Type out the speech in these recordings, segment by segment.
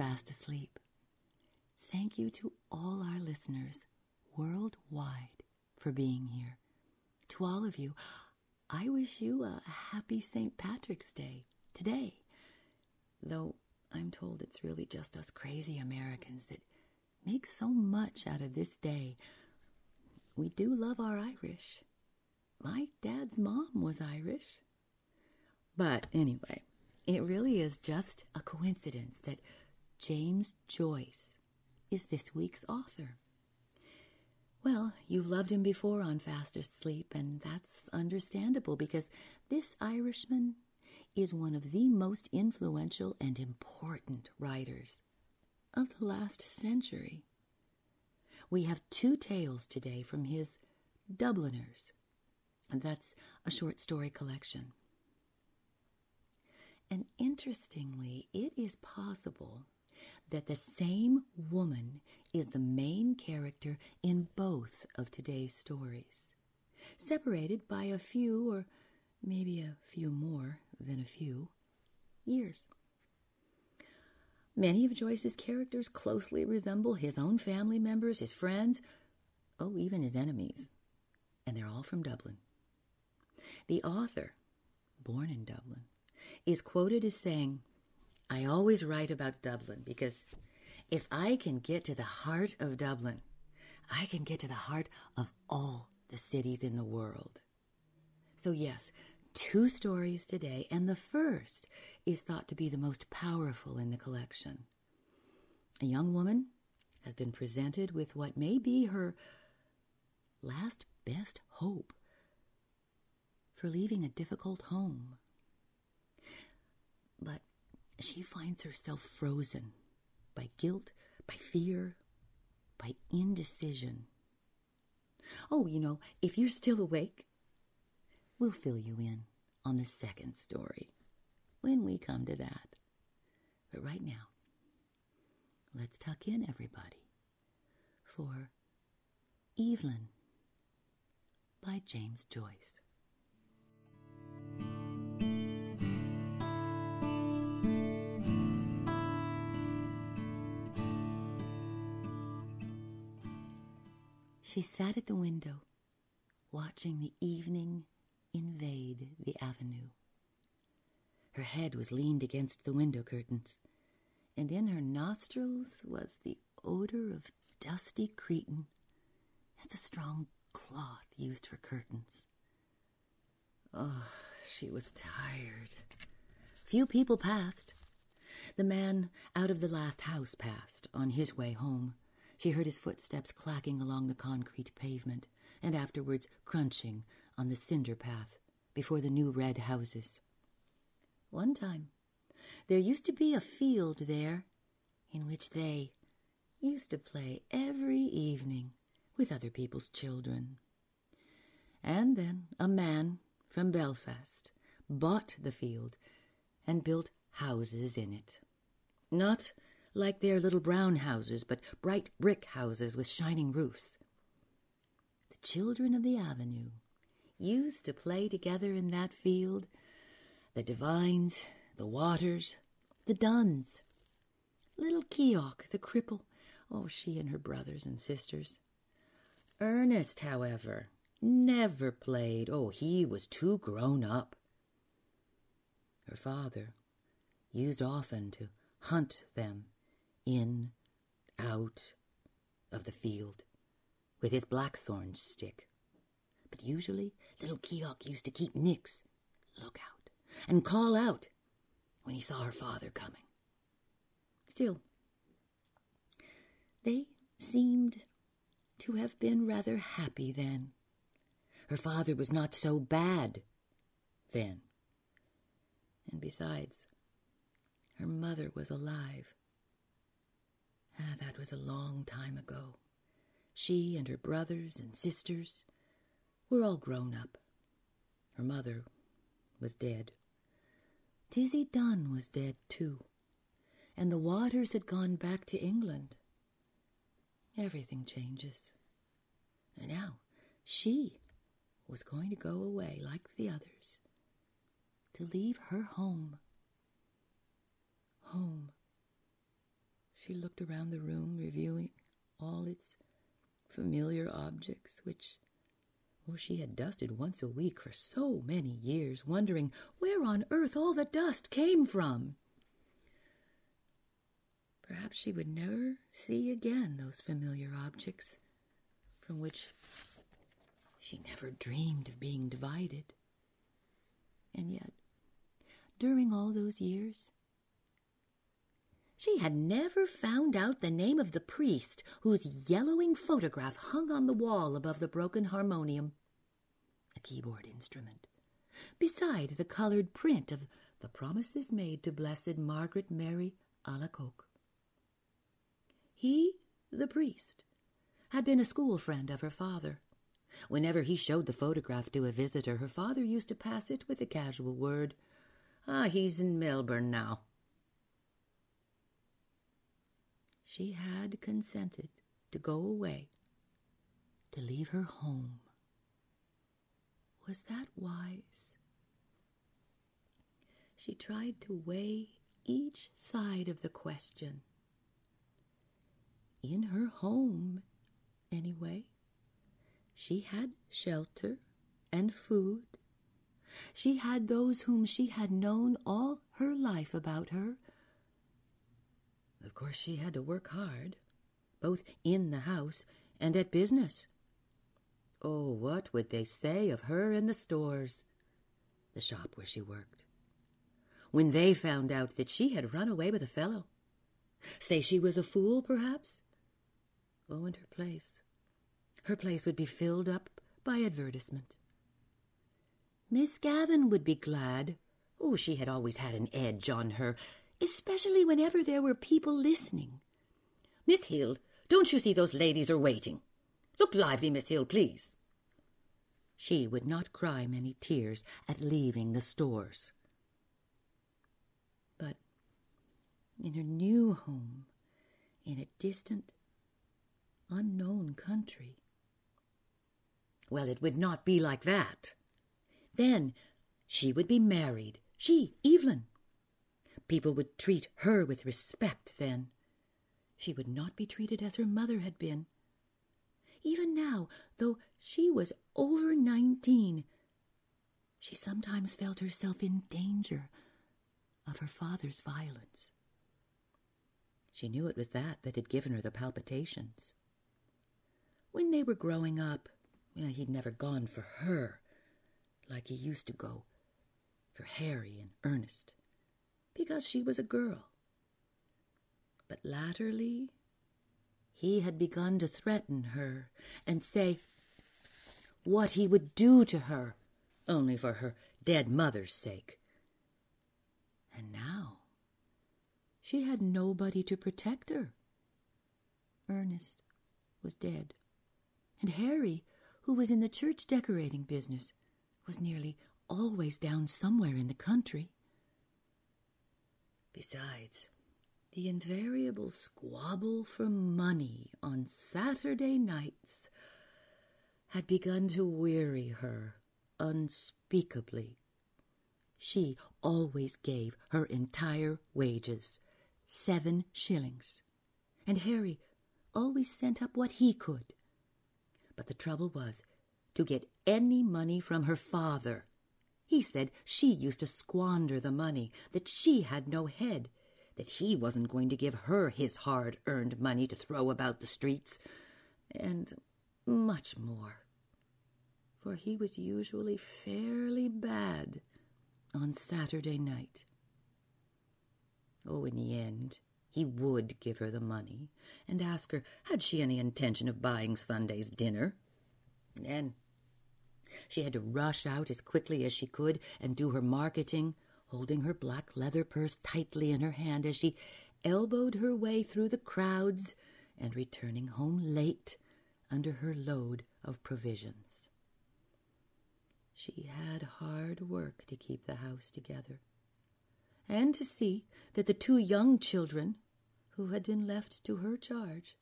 fast asleep. Thank you to all our listeners worldwide for being here. To all of you, I wish you a happy St. Patrick's Day today. Though I'm told it's really just us crazy Americans that make so much out of this day. We do love our Irish. My dad's mom was Irish. But anyway, it really is just a coincidence that James Joyce is this week's author. Well, you've loved him before on Fast Asleep, and that's understandable because this Irishman is one of the most influential and important writers of the last century. We have two tales today from his Dubliners, and that's a short story collection. And interestingly, it is possible that the same woman is the main character in both of today's stories, separated by a few, or maybe a few more than a few, years. Many of Joyce's characters closely resemble his own family members, his friends, oh, even his enemies. And they're all from Dublin. The author, born in Dublin, is quoted as saying, I always write about Dublin because if I can get to the heart of Dublin, I can get to the heart of all the cities in the world. So, yes, two stories today, and the first is thought to be the most powerful in the collection. A young woman has been presented with what may be her last best hope for leaving a difficult home. But she finds herself frozen by guilt, by fear, by indecision. Oh, you know, if you're still awake, we'll fill you in on the second story when we come to that. But right now, let's tuck in, everybody, for Eveline by James Joyce. She sat at the window, watching the evening invade the avenue. Her head was leaned against the window curtains, and in her nostrils was the odor of dusty cretonne. That's a strong cloth used for curtains. Oh, she was tired. Few people passed. The man out of the last house passed on his way home. She heard his footsteps clacking along the concrete pavement, and afterwards crunching on the cinder path before the new red houses. One time, there used to be a field there in which they used to play every evening with other people's children. And then a man from Belfast bought the field and built houses in it. Not like their little brown houses, but bright brick houses with shining roofs. The children of the avenue used to play together in that field the Devines, the Waters, the Dunns, Little Keogh, the cripple, oh, she and her brothers and sisters. Ernest, however, never played. Oh, he was too grown up. Her father used often to hunt them in, out of the field with his blackthorn stick. But usually little Keogh used to keep Nix look out and call out when he saw her father coming. Still, they seemed to have been rather happy then. Her father was not so bad then. And besides, her mother was alive Ah, that was a long time ago. She and her brothers and sisters were all grown up. Her mother was dead. Tizzie Dunn was dead too, and the Waters had gone back to England. Everything changes. And now she was going to go away like the others, to leave her home. Home She looked around the room, reviewing all its familiar objects, which oh, she had dusted once a week for so many years, wondering where on earth all the dust came from. Perhaps she would never see again those familiar objects from which she never dreamed of being divided. And yet, during all those years, she had never found out the name of the priest whose yellowing photograph hung on the wall above the broken harmonium, a keyboard instrument, beside the colored print of the promises made to Blessed Margaret Mary Alacoque. He, the priest, had been a school friend of her father. Whenever he showed the photograph to a visitor, her father used to pass it with a casual word. Ah, he's in Melbourne now. She had consented to go away, to leave her home. Was that wise? She tried to weigh each side of the question in her home, anyway. She had shelter and food. She had those whom she had known all her life about her. Of course, she had to work hard, both in the house and at business. Oh, what would they say of her in the stores, the shop where she worked, when they found out that she had run away with a fellow? Say she was a fool, perhaps? Oh, and her place. Her place would be filled up by advertisement. Miss Gavin would be glad. Oh, she had always had an edge on her, especially whenever there were people listening. Miss Hill, don't you see those ladies are waiting? Look lively, Miss Hill, please. She would not cry many tears at leaving the stores. But in her new home, in a distant, unknown country. Well, it would not be like that. Then she would be married, she, Eveline. People would treat her with respect then. She would not be treated as her mother had been. Even now, though she was over nineteen, she sometimes felt herself in danger of her father's violence. She knew it was that that had given her the palpitations. When they were growing up, he'd never gone for her like he used to go for Harry and Ernest, because she was a girl. But latterly, he had begun to threaten her and say what he would do to her, only for her dead mother's sake. And now she had nobody to protect her. Ernest was dead and Harry, who was in the church decorating business, was nearly always down somewhere in the country. Besides, the invariable squabble for money on Saturday nights had begun to weary her unspeakably. She always gave her entire wages, seven shillings, and Harry always sent up what he could. But the trouble was to get any money from her father. He said she used to squander the money, that she had no head, that he wasn't going to give her his hard earned money to throw about the streets, and much more. For he was usually fairly bad on Saturday night. Oh, in the end, he would give her the money and ask her had she any intention of buying Sunday's dinner. Then she had to rush out as quickly as she could and do her marketing, holding her black leather purse tightly in her hand as she elbowed her way through the crowds and returning home late under her load of provisions. She had hard work to keep the house together and to see that the two young children who had been left to her charge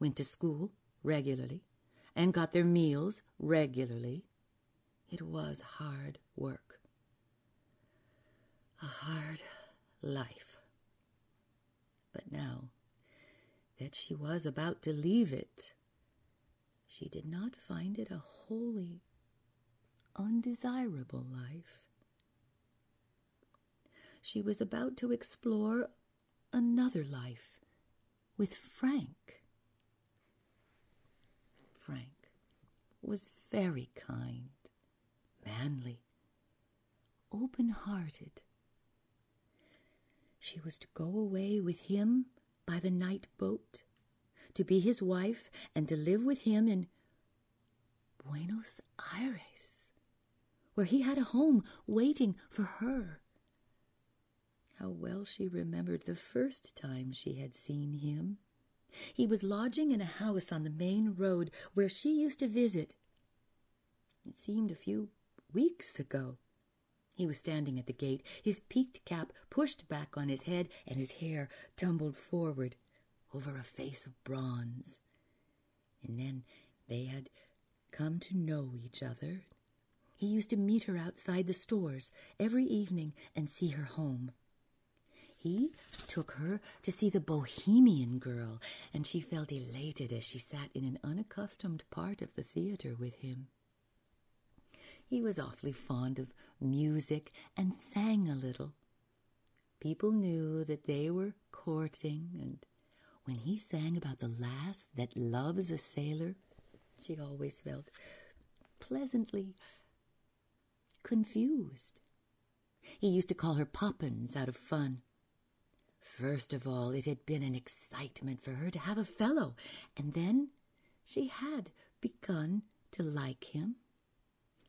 went to school regularly and got their meals regularly. It was hard work, a hard life. But now that she was about to leave it, she did not find it a wholly undesirable life. She was about to explore another life with Frank. Frank was very kind, manly, open hearted. She was to go away with him by the night boat, to be his wife, and to live with him in Buenos Aires, where he had a home waiting for her. How well she remembered the first time she had seen him. He was lodging in a house on the main road where she used to visit. It seemed a few weeks ago. He was standing at the gate, his peaked cap pushed back on his head and his hair tumbled forward over a face of bronze. And then they had come to know each other. He used to meet her outside the stores every evening and see her home. He took her to see the Bohemian Girl, and she felt elated as she sat in an unaccustomed part of the theater with him. He was awfully fond of music and sang a little. People knew that they were courting, and when he sang about the lass that loves a sailor, she always felt pleasantly confused. He used to call her Poppens out of fun. First of all, it had been an excitement for her to have a fellow, and then she had begun to like him.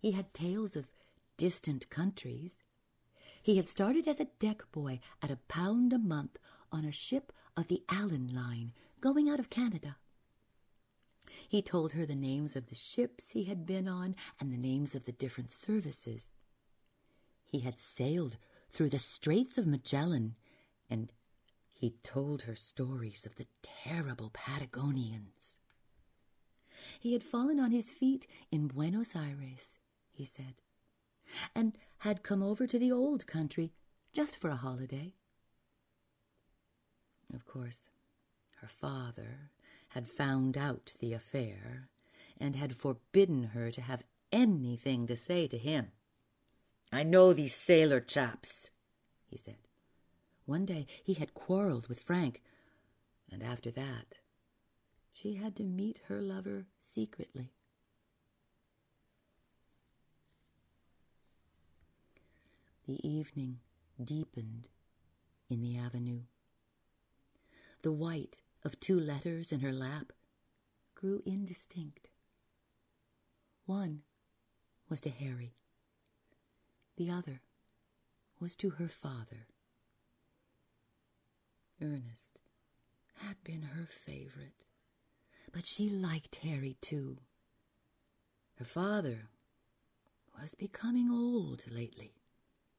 He had tales of distant countries. He had started as a deck boy at a pound a month on a ship of the Allan Line going out of Canada. He told her the names of the ships he had been on and the names of the different services. He had sailed through the Straits of Magellan and he told her stories of the terrible Patagonians. He had fallen on his feet in Buenos Aires, he said, and had come over to the old country just for a holiday. Of course, her father had found out the affair and had forbidden her to have anything to say to him. I know these sailor chaps, he said. One day he had quarreled with Frank, and after that she had to meet her lover secretly. The evening deepened in the avenue. The white of two letters in her lap grew indistinct. One was to Harry. The other was to her father. Ernest had been her favorite, but she liked Harry too. Her father was becoming old lately,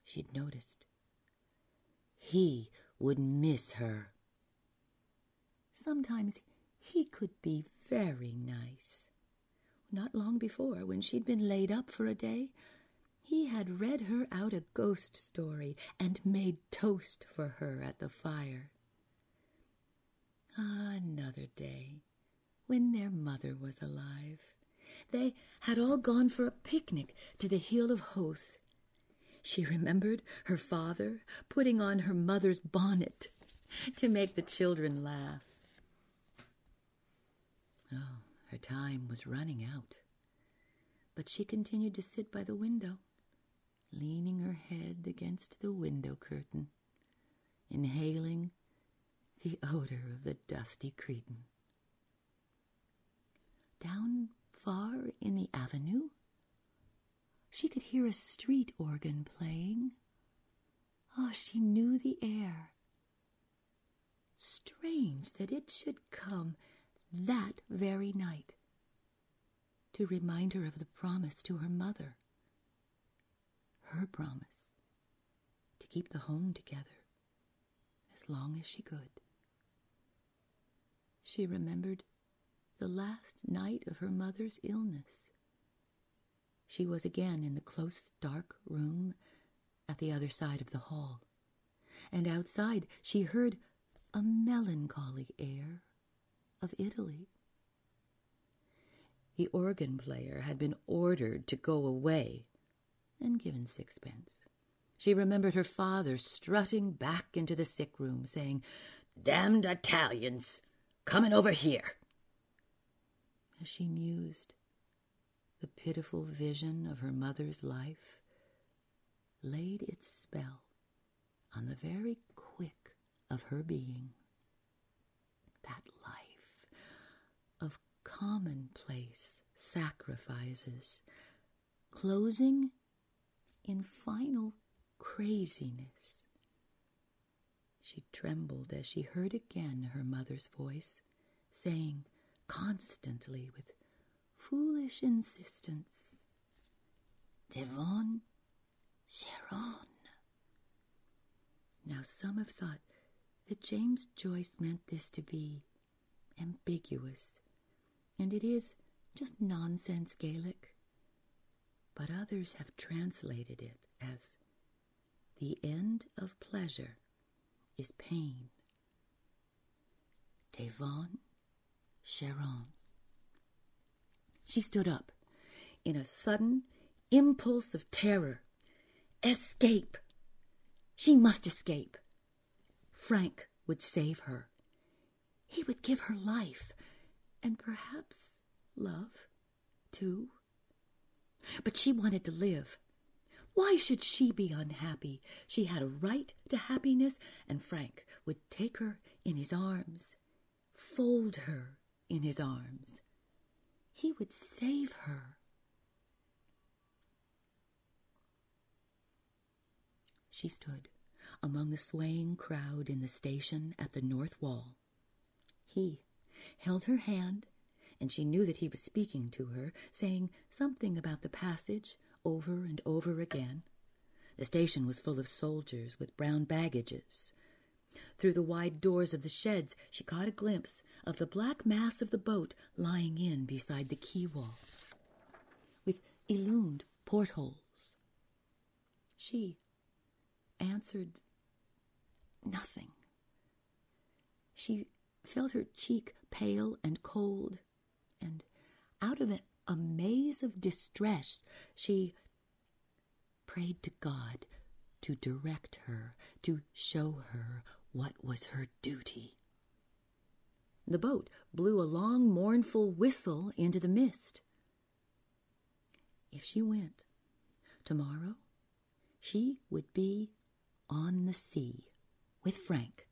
she'd noticed. He would miss her. Sometimes he could be very nice. Not long before, when she'd been laid up for a day, he had read her out a ghost story and made toast for her at the fire. Another day, when their mother was alive. They had all gone for a picnic to the Hill of Howth. She remembered her father putting on her mother's bonnet to make the children laugh. Oh, her time was running out. But she continued to sit by the window, leaning her head against the window curtain, inhaling the odor of the dusty cretonne. Down far in the avenue, she could hear a street organ playing. Oh, she knew the air. Strange that it should come that very night to remind her of the promise to her mother. Her promise to keep the home together as long as she could. She remembered the last night of her mother's illness she was again in the close, dark room at the other side of the hall, and outside she heard a melancholy air of Italy. The organ player had been ordered to go away and given sixpence. She remembered her father strutting back into the sick room, saying, Damned Italians, coming over here. As she mused, the pitiful vision of her mother's life laid its spell on the very quick of her being. That life of commonplace sacrifices, closing in final craziness. She trembled as she heard again her mother's voice, saying constantly with foolish insistence, Derevaun Seraun. Now some have thought that James Joyce meant this to be ambiguous, and it is just nonsense Gaelic. But others have translated it as the end of pleasure is pain. Derevaun Seraun. She stood up in a sudden impulse of terror. Escape! She must escape. Frank would save her. He would give her life, and perhaps love, too. But she wanted to live. Why should she be unhappy? She had a right to happiness, and Frank would take her in his arms, fold her in his arms. He would save her. She stood among the swaying crowd in the station at the north wall. He held her hand, and she knew that he was speaking to her, saying something about the passage over and over again. The station was full of soldiers with brown baggages. Through the wide doors of the sheds, she caught a glimpse of the black mass of the boat lying in beside the quay wall, with illumined portholes. She answered nothing. She felt her cheek pale and cold, and out of a maze of distress, she prayed to God to direct her, to show her what was her duty. The boat blew a long, mournful whistle into the mist. If she went tomorrow, she would be on the sea with Frank,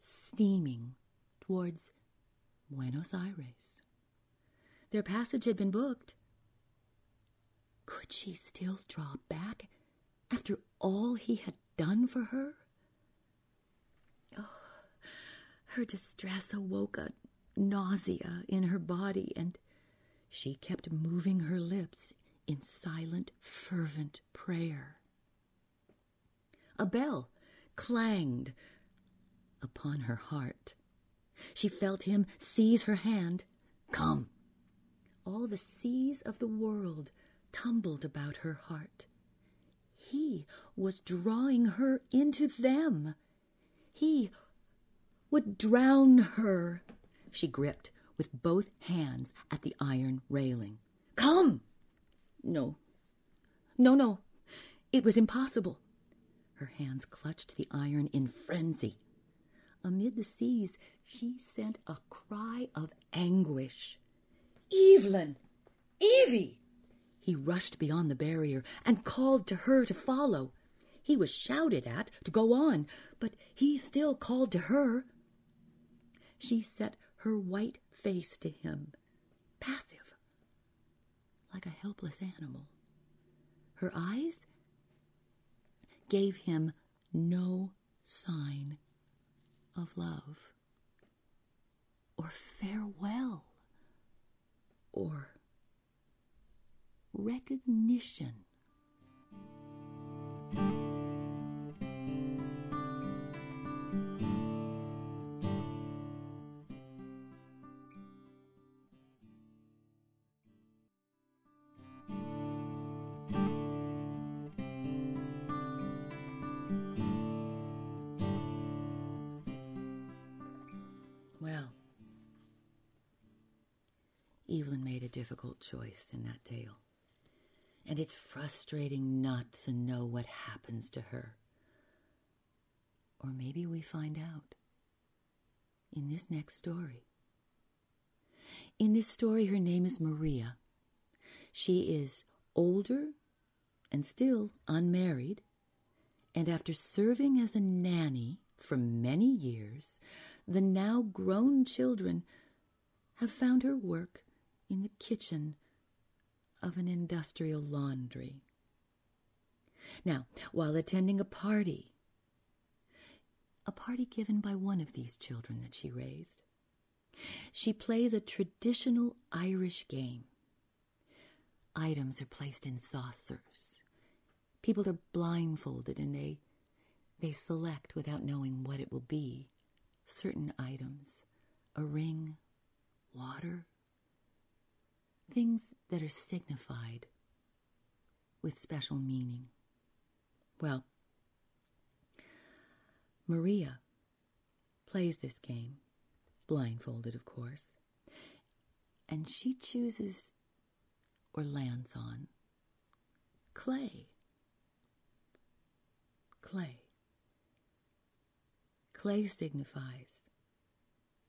steaming towards Buenos Aires. Their passage had been booked. Could she still draw back after all he had done for her? Oh, her distress awoke a nausea in her body, and she kept moving her lips in silent, fervent prayer. A bell clanged upon her heart. She felt him seize her hand. Come. All the seas of the world tumbled about her heart. He was drawing her into them. He would drown her. She gripped with both hands at the iron railing. Come! No. No, no. It was impossible. Her hands clutched the iron in frenzy. Amid the seas, she sent a cry of anguish. Eveline! Evie! He rushed beyond the barrier and called to her to follow. He was shouted at to go on, but he still called to her. She set her white face to him, passive, like a helpless animal. Her eyes gave him no sign of love or farewell or recognition. Difficult choice in that tale. And it's frustrating not to know what happens to her. Or maybe we find out in this next story. In this story, her name is Maria. She is older and still unmarried, and after serving as a nanny for many years, the now grown children have found her work in the kitchen of an industrial laundry. Now, while attending a party, a party given by one of these children that she raised, she plays a traditional Irish game. Items are placed in saucers. People are blindfolded and they they select without knowing what it will be certain items, a ring, water, things that are signified with special meaning. Well, Maria plays this game, blindfolded, of course, and she chooses or lands on clay. Clay. Clay signifies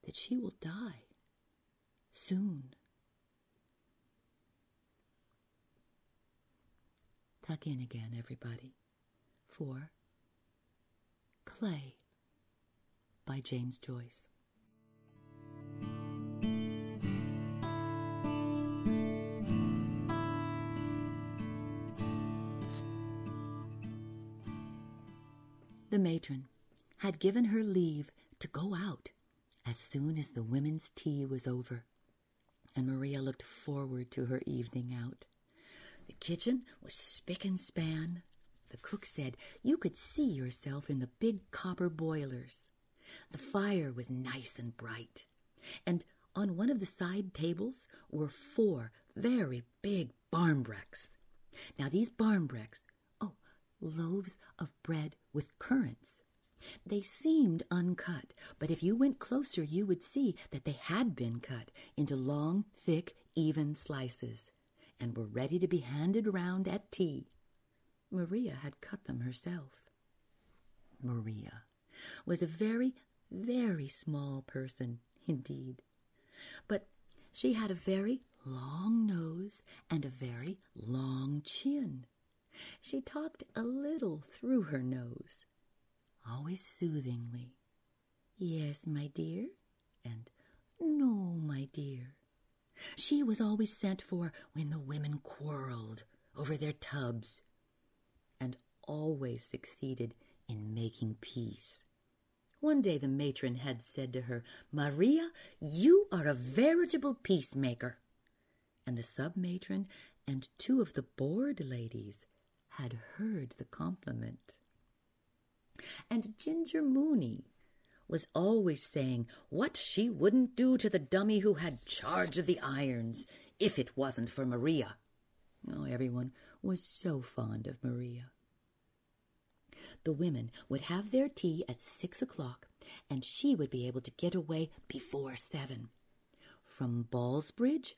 that she will die soon. Tuck in again, everybody, for Clay by James Joyce. The matron had given her leave to go out as soon as the women's tea was over, and Maria looked forward to her evening out. The kitchen was spick and span. The cook said you could see yourself in the big copper boilers. The fire was nice and bright, and on one of the side tables were four very big barmbracks. Now, these barmbracks, oh, loaves of bread with currants. They seemed uncut, but if you went closer, you would see that they had been cut into long, thick, even slices and were ready to be handed round at tea. Maria had cut them herself. Maria was a very, very small person indeed, but she had a very long nose and a very long chin. She talked a little through her nose, always soothingly. Yes, my dear, and no, my dear. She was always sent for when the women quarreled over their tubs, and always succeeded in making peace. One day the matron had said to her, Maria, you are a veritable peacemaker. And the sub matron and two of the board ladies had heard the compliment. And Ginger Mooney was always saying what she wouldn't do to the dummy who had charge of the irons if it wasn't for Maria. Oh, everyone was so fond of Maria. The women would have their tea at six o'clock, and she would be able to get away before seven. From Ballsbridge,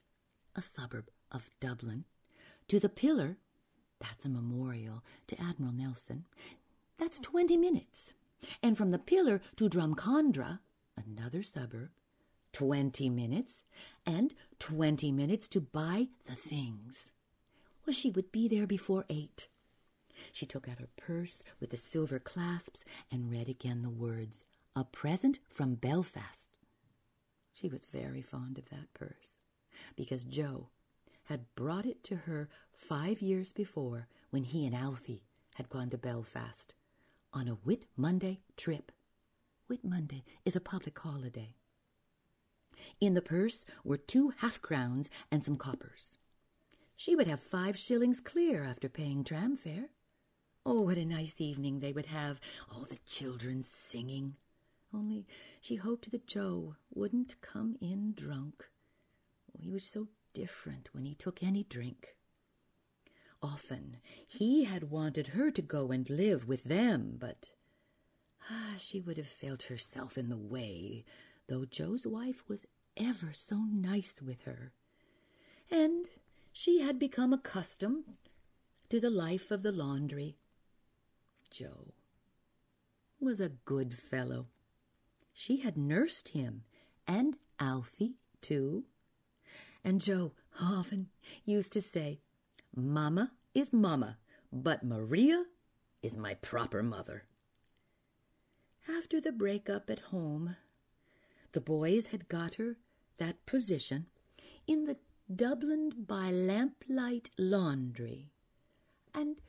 a suburb of Dublin, to the Pillar, that's a memorial to Admiral Nelson, that's twenty minutes. And from the Pillar to Drumcondra, another suburb, twenty minutes, and twenty minutes to buy the things. Well, she would be there before eight. She took out her purse with the silver clasps and read again the words, A present from Belfast. She was very fond of that purse because Joe had brought it to her five years before when he and Alfie had gone to Belfast on a Whit Monday trip. Whit Monday is a public holiday. In the purse were two half crowns and some coppers. She would have five shillings clear after paying tram fare. Oh, what a nice evening they would have, all the children singing. Only she hoped that Joe wouldn't come in drunk. Oh, he was so different when he took any drink. Often he had wanted her to go and live with them, but ah, she would have felt herself in the way, though Joe's wife was ever so nice with her. and she had become accustomed to the life of the laundry. Joe was a good fellow. She had nursed him, and Alfie, too. And Joe often used to say, Mamma is Mamma, but Maria is my proper mother. After the break-up at home, the boys had got her that position in the Dublin by lamplight laundry, and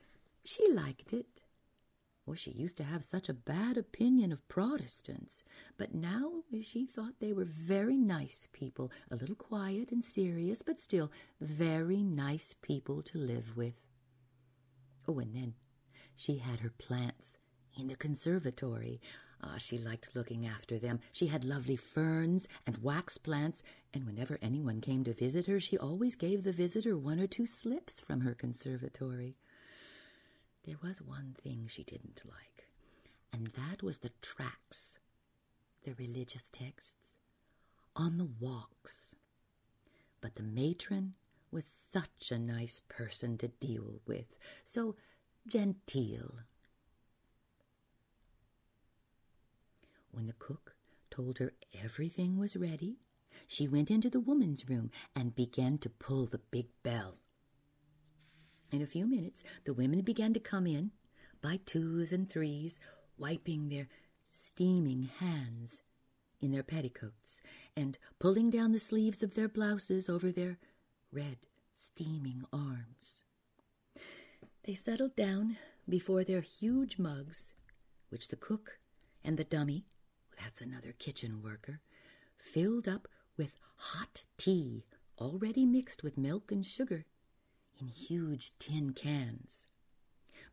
she liked it. Oh, she used to have such a bad opinion of Protestants, but now she thought they were very nice people, a little quiet and serious, but still very nice people to live with. Oh, and then she had her plants in the conservatory. Ah, she liked looking after them. She had lovely ferns and wax plants, and whenever anyone came to visit her, she always gave the visitor one or two slips from her conservatory. There was one thing she didn't like, and that was the tracts, the religious texts, on the walks. But the matron was such a nice person to deal with, so genteel. When the cook told her everything was ready, she went into the woman's room and began to pull the big bell. In a few minutes, the women began to come in by twos and threes, wiping their steaming hands in their petticoats and pulling down the sleeves of their blouses over their red, steaming arms. They settled down before their huge mugs, which the cook and the dummy, that's another kitchen worker, filled up with hot tea already mixed with milk and sugar in huge tin cans.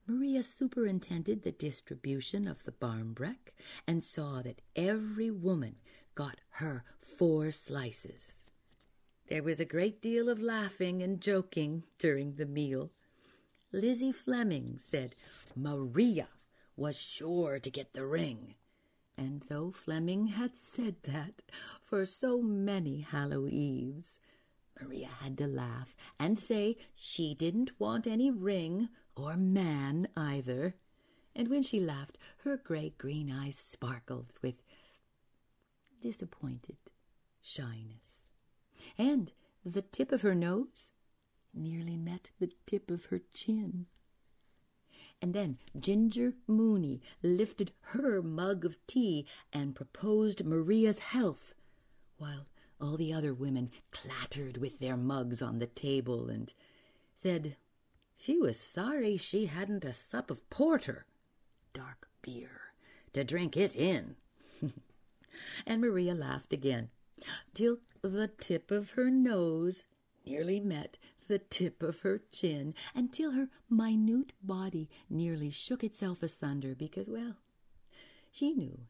Maria superintended the distribution of the barmbrack and saw that every woman got her four slices. There was a great deal of laughing and joking during the meal. Lizzie Fleming said Maria was sure to get the ring. And though Fleming had said that for so many Hallow Eves, Maria had to laugh and say she didn't want any ring or man either. And when she laughed, her gray green eyes sparkled with disappointed shyness. And the tip of her nose nearly met the tip of her chin. And then Ginger Mooney lifted her mug of tea and proposed Maria's health, while all the other women clattered with their mugs on the table and said she was sorry she hadn't a sup of porter, dark beer, to drink it in. and Maria laughed again, till the tip of her nose nearly met the tip of her chin, until her minute body nearly shook itself asunder because, well, she knew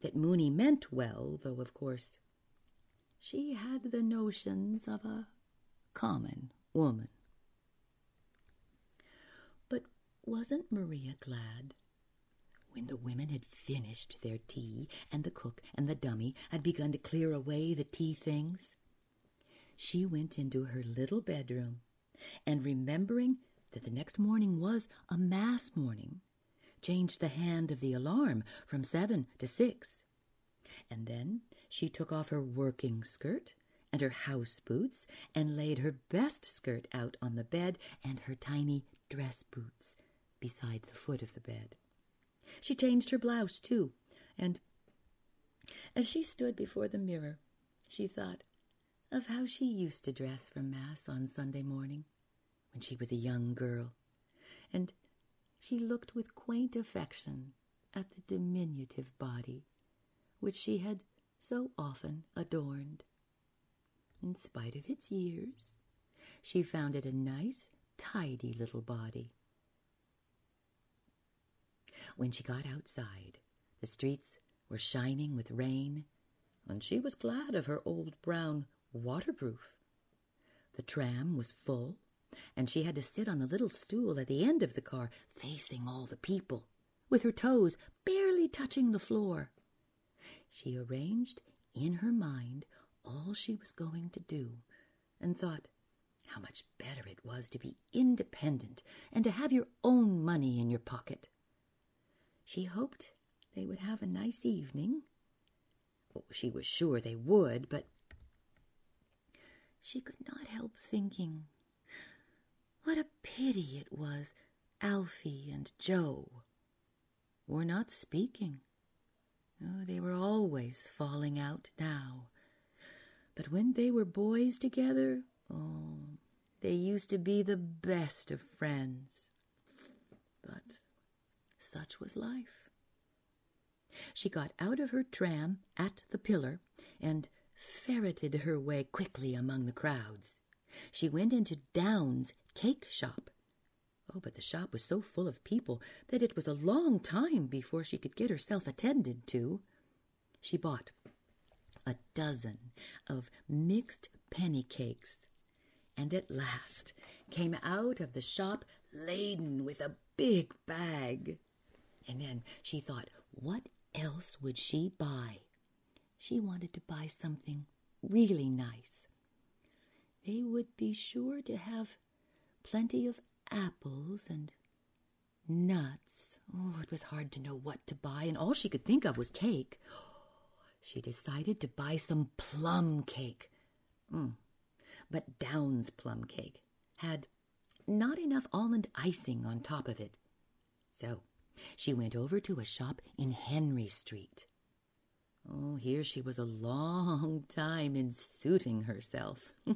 that Mooney meant well, though, of course, she had the notions of a common woman. But wasn't Maria glad when the women had finished their tea and the cook and the dummy had begun to clear away the tea things? She went into her little bedroom and, remembering that the next morning was a mass morning, changed the hand of the alarm from seven to six. And then she took off her working skirt and her house boots and laid her best skirt out on the bed and her tiny dress boots beside the foot of the bed. She changed her blouse, too, and as she stood before the mirror, she thought of how she used to dress for Mass on Sunday morning when she was a young girl, and she looked with quaint affection at the diminutive body which she had so often adorned. In spite of its years, she found it a nice, tidy little body. When she got outside, the streets were shining with rain, and she was glad of her old brown waterproof. The tram was full, and she had to sit on the little stool at the end of the car, facing all the people, with her toes barely touching the floor. She arranged in her mind all she was going to do and thought, How much better it was to be independent and to have your own money in your pocket. She hoped they would have a nice evening. Well, she was sure they would, but she could not help thinking what a pity it was Alfie and Joe were not speaking. Oh, they were always falling out now. But when they were boys together, oh, they used to be the best of friends. But such was life. She got out of her tram at the pillar and ferreted her way quickly among the crowds. She went into Downes' cake shop. Oh, but the shop was so full of people that it was a long time before she could get herself attended to. She bought a dozen of mixed penny cakes, and at last came out of the shop laden with a big bag. And then she thought, what else would she buy? She wanted to buy something really nice. They would be sure to have plenty of apples and nuts. Oh, it was hard to know what to buy, and all she could think of was cake. She decided to buy some plum cake. Mm. But Downes plum cake had not enough almond icing on top of it. So she went over to a shop in Henry Street. Oh, here she was a long time in suiting herself.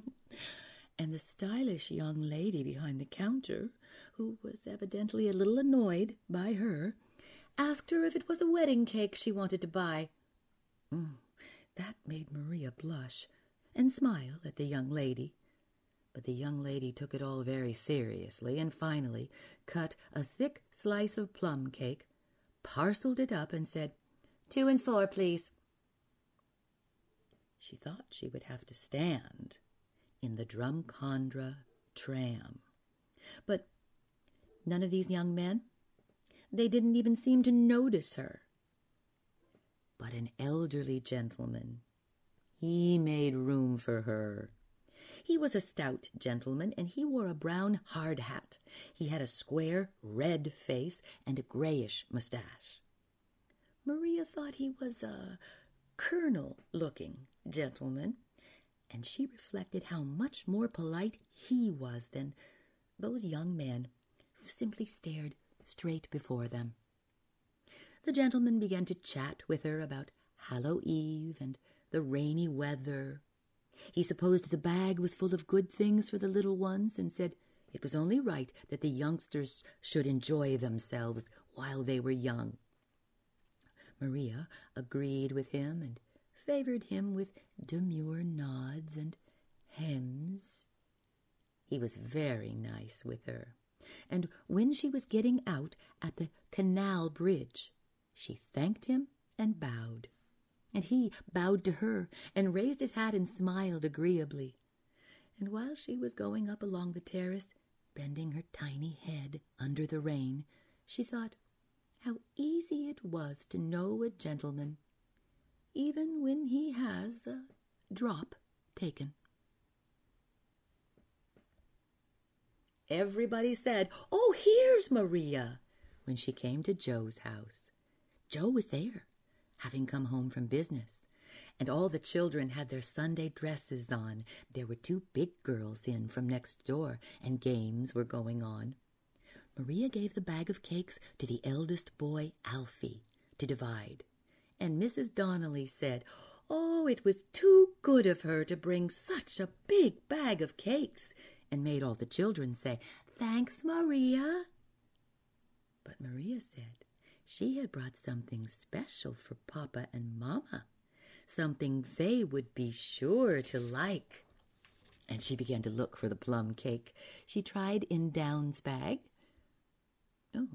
and the stylish young lady behind the counter, who was evidently a little annoyed by her, asked her if it was a wedding cake she wanted to buy. Mm, that made Maria blush and smile at the young lady. But the young lady took it all very seriously and finally cut a thick slice of plum cake, parceled it up, and said, Two and four, please. She thought she would have to stand in the Drumcondra tram. But none of these young men, they didn't even seem to notice her. But an elderly gentleman, he made room for her. He was a stout gentleman, and he wore a brown hard hat. He had a square red face and a grayish mustache. Maria thought he was a colonel looking gentleman, and she reflected how much more polite he was than those young men who simply stared straight before them. The gentleman began to chat with her about Hallow Eve and the rainy weather. He supposed the bag was full of good things for the little ones and said it was only right that the youngsters should enjoy themselves while they were young. Maria agreed with him and favored him with demure nods and hems. He was very nice with her, and when she was getting out at the canal bridge, she thanked him and bowed. And he bowed to her and raised his hat and smiled agreeably. And while she was going up along the terrace, bending her tiny head under the rain, she thought how easy it was to know a gentleman even when he has a drop taken. Everybody said, Oh, here's Maria, when she came to Joe's house. Joe was there, having come home from business, and all the children had their Sunday dresses on. There were two big girls in from next door, and games were going on. Maria gave the bag of cakes to the eldest boy, Alfie, to divide and Mrs. Donnelly said, Oh, it was too good of her to bring such a big bag of cakes, and made all the children say, Thanks, Maria. But Maria said she had brought something special for Papa and Mamma, something they would be sure to like. And she began to look for the plum cake. She tried in Downes's bag. Oh,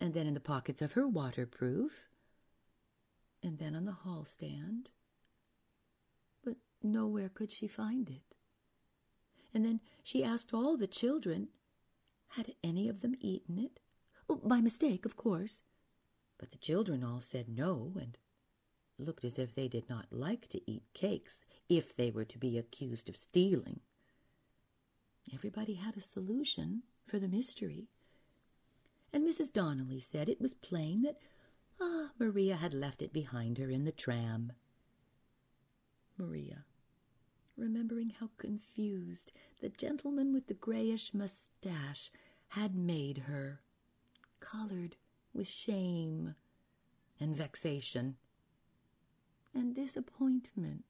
and then in the pockets of her waterproof and then on the hall stand. But nowhere could she find it. And then she asked all the children, had any of them eaten it? Oh, by mistake, of course. But the children all said no, and looked as if they did not like to eat cakes if they were to be accused of stealing. Everybody had a solution for the mystery. And Mrs. Donnelly said it was plain that ah, Maria had left it behind her in the tram. Maria, remembering how confused the gentleman with the grayish mustache had made her, colored with shame and vexation and disappointment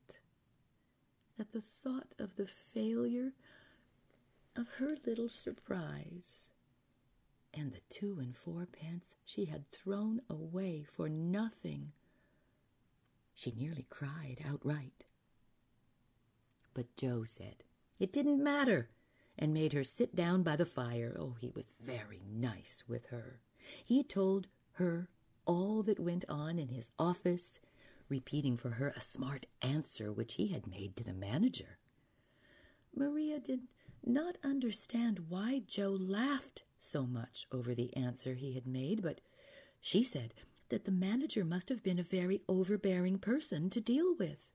at the thought of the failure of her little surprise and the two and fourpence she had thrown away for nothing. She nearly cried outright. But Joe said it didn't matter and made her sit down by the fire. Oh, he was very nice with her. He told her all that went on in his office, repeating for her a smart answer which he had made to the manager. Maria did not understand why Joe laughed so much over the answer he had made, but she said that the manager must have been a very overbearing person to deal with.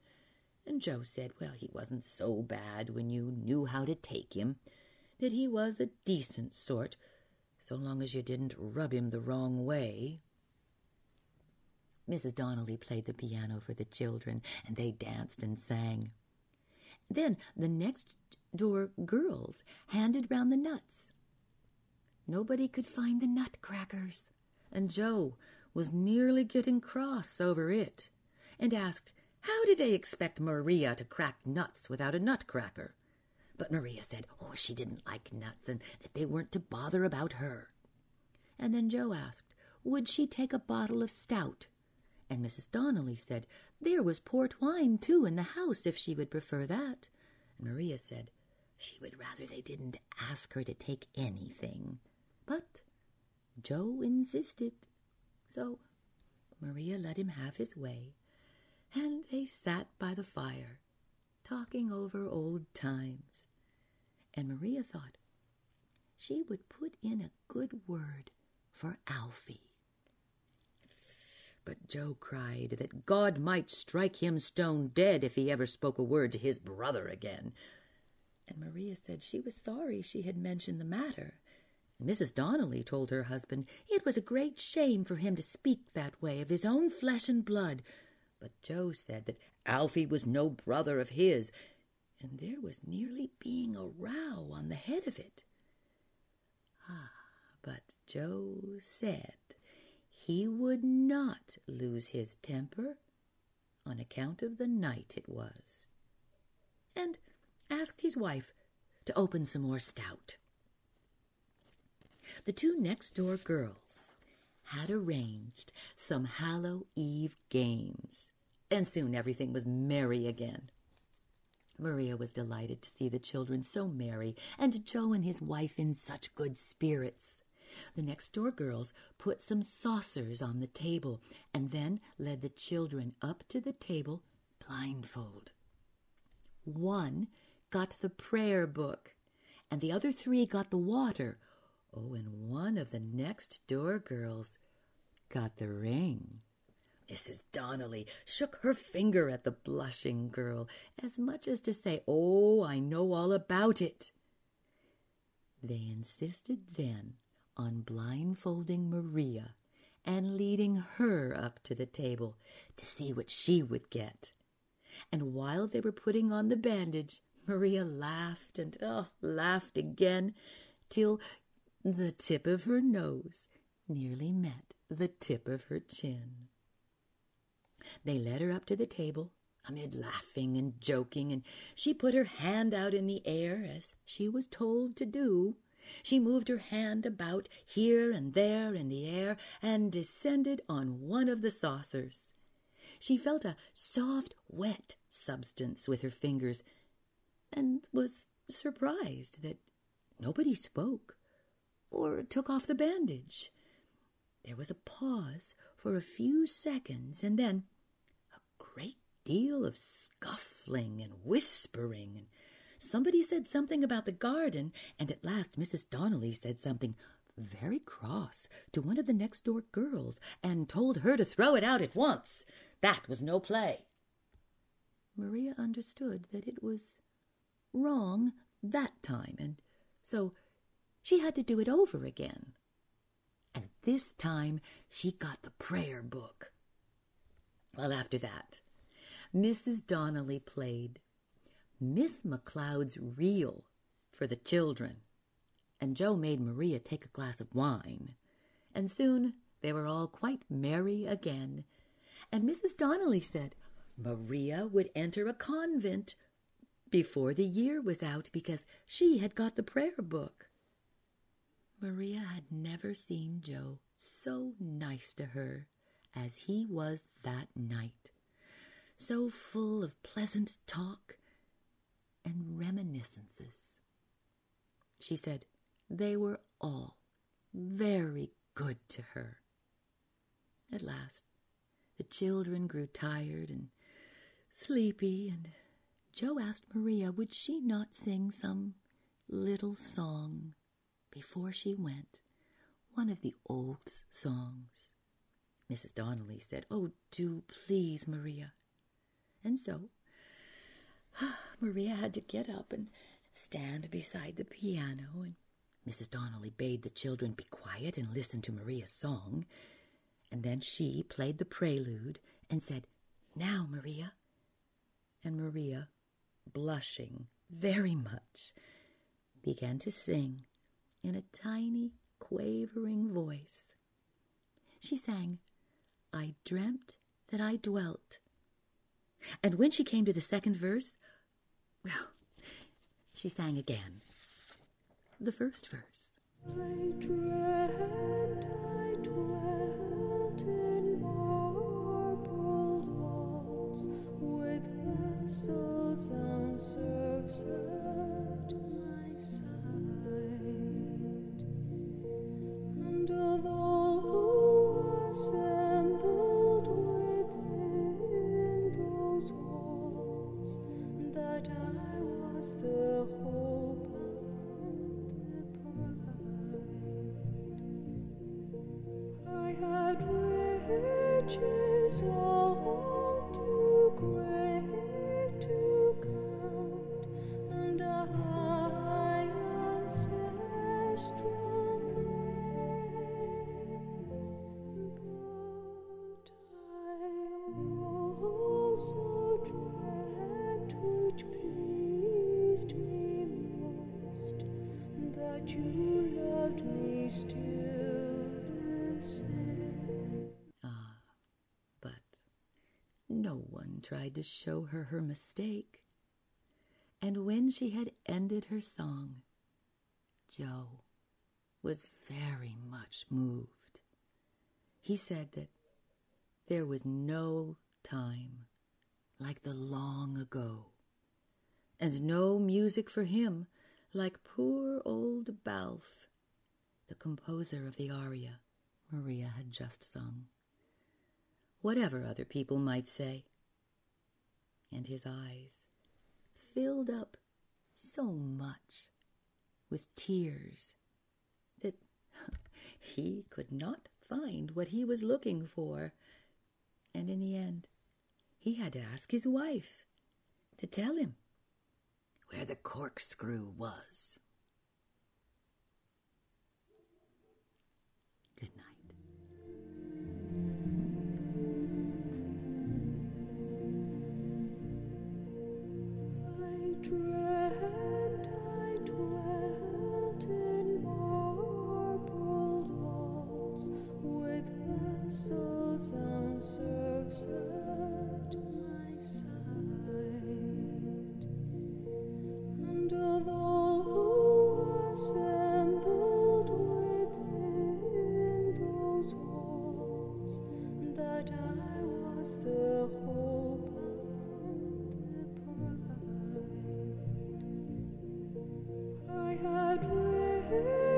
And Joe said, well, he wasn't so bad when you knew how to take him, that he was a decent sort, so long as you didn't rub him the wrong way. Mrs. Donnelly played the piano for the children, and they danced and sang. Then the next door girls handed round the nuts. Nobody could find the nutcrackers, and Joe was nearly getting cross over it, and asked how did they expect Maria to crack nuts without a nutcracker? But Maria said, oh, she didn't like nuts and that they weren't to bother about her. And then Joe asked, would she take a bottle of stout? And Mrs. Donnelly said, there was port wine, too, in the house if she would prefer that. And Maria said, she would rather they didn't ask her to take anything. But Joe insisted. So Maria let him have his way, and they sat by the fire, talking over old times. And Maria thought she would put in a good word for Alfie. But Joe cried that God might strike him stone dead if he ever spoke a word to his brother again. And Maria said she was sorry she had mentioned the matter. Mrs. Donnelly told her husband it was a great shame for him to speak that way of his own flesh and blood. But Joe said that Alfie was no brother of his, and there was nearly being a row on the head of it. Ah, but Joe said he would not lose his temper on account of the night it was, and asked his wife to open some more stout. The two next door girls had arranged some Hallow Eve games, and soon everything was merry again. Maria was delighted to see the children so merry, and Joe and his wife in such good spirits. The next door girls put some saucers on the table and then led the children up to the table blindfold. One got the prayer book, and the other three got the water. Oh, and one of the next door girls got the ring. Mrs. Donnelly shook her finger at the blushing girl, as much as to say, Oh, I know all about it. They insisted then on blindfolding Maria and leading her up to the table to see what she would get. And while they were putting on the bandage, Maria laughed and oh, laughed again till the tip of her nose nearly met the tip of her chin. They led her up to the table amid laughing and joking, and she put her hand out in the air as she was told to do. She moved her hand about here and there in the air and descended on one of the saucers. She felt a soft, wet substance with her fingers and was surprised that nobody spoke or took off the bandage. There was a pause for a few seconds, and then a great deal of scuffling and whispering, and somebody said something about the garden, and at last Mrs. Donnelly said something very cross to one of the next door girls and told her to throw it out at once. That was no play. Maria understood that it was wrong that time, and So she had to do it over again. And this time she got the prayer book. Well, after that, Mrs. Donnelly played Miss McLeod's Reel for the children, and Joe made Maria take a glass of wine, and soon they were all quite merry again. And Mrs. Donnelly said Maria would enter a convent before the year was out because she had got the prayer book. Maria had never seen Joe so nice to her as he was that night, so full of pleasant talk and reminiscences. She said they were all very good to her. At last, the children grew tired and sleepy, and Joe asked Maria would she not sing some little song before she went, one of the old songs. Mrs. Donnelly said, Oh, do please, Maria. And so Maria had to get up and stand beside the piano, and Mrs. Donnelly bade the children be quiet and listen to Maria's song. And then she played the prelude and said, Now, Maria. And Maria, blushing very much, began to sing in a tiny, quavering voice. She sang, I dreamt that I dwelt. And when she came to the second verse, well, she sang again. The first verse. I dreamt I dwelt in marble halls with vessels and serfs show her her mistake. And when she had ended her song, Joe was very much moved. He said that there was no time like the long ago, and no music for him like poor old Balfe, the composer of the aria Maria had just sung whatever other people might say. And his eyes filled up so much with tears that he could not find what he was looking for. And in the end, he had to ask his wife to tell him where the corkscrew was.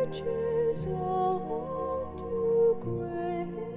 Riches all too great